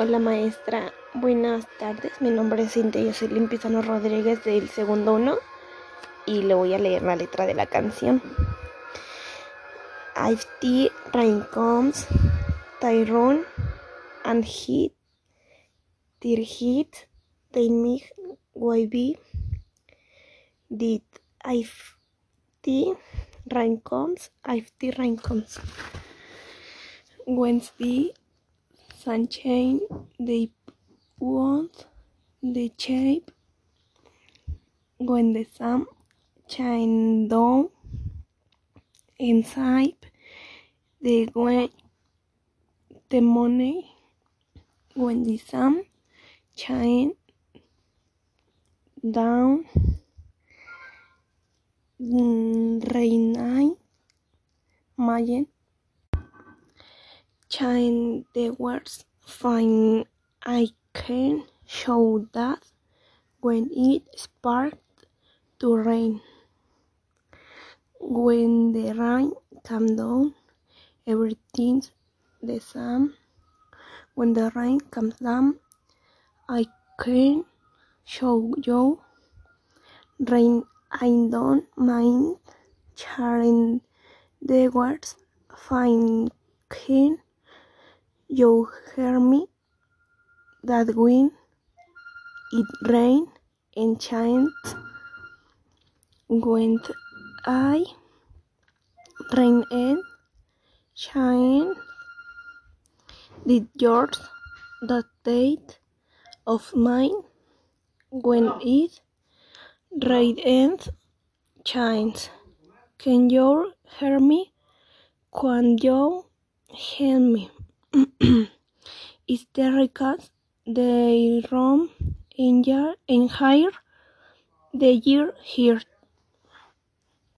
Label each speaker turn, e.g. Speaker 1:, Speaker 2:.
Speaker 1: Hola maestra, buenas tardes. Mi nombre es Cintia Jocelyn Pizano Rodríguez del segundo uno y le voy a leer la letra de la canción. If the rain comes, Tyrone and heat, their heat, they make wavy. Did if the rain comes, if the rain comes. When the sunshine, they want the shape. When the sun shine down inside the when the money when the sun shine down rain Mayen shine the words fine I can show that when it sparked to rain. When the rain comes down everything's the same. When the rain comes down I can show you. Rain I don't mind sharing the words. Fine can you hear me that wind, it rain and shines. When I rain and shine did yours the date of mine? When it rain and shines. Can you hear me? Can you hear me is the roam in higher the year here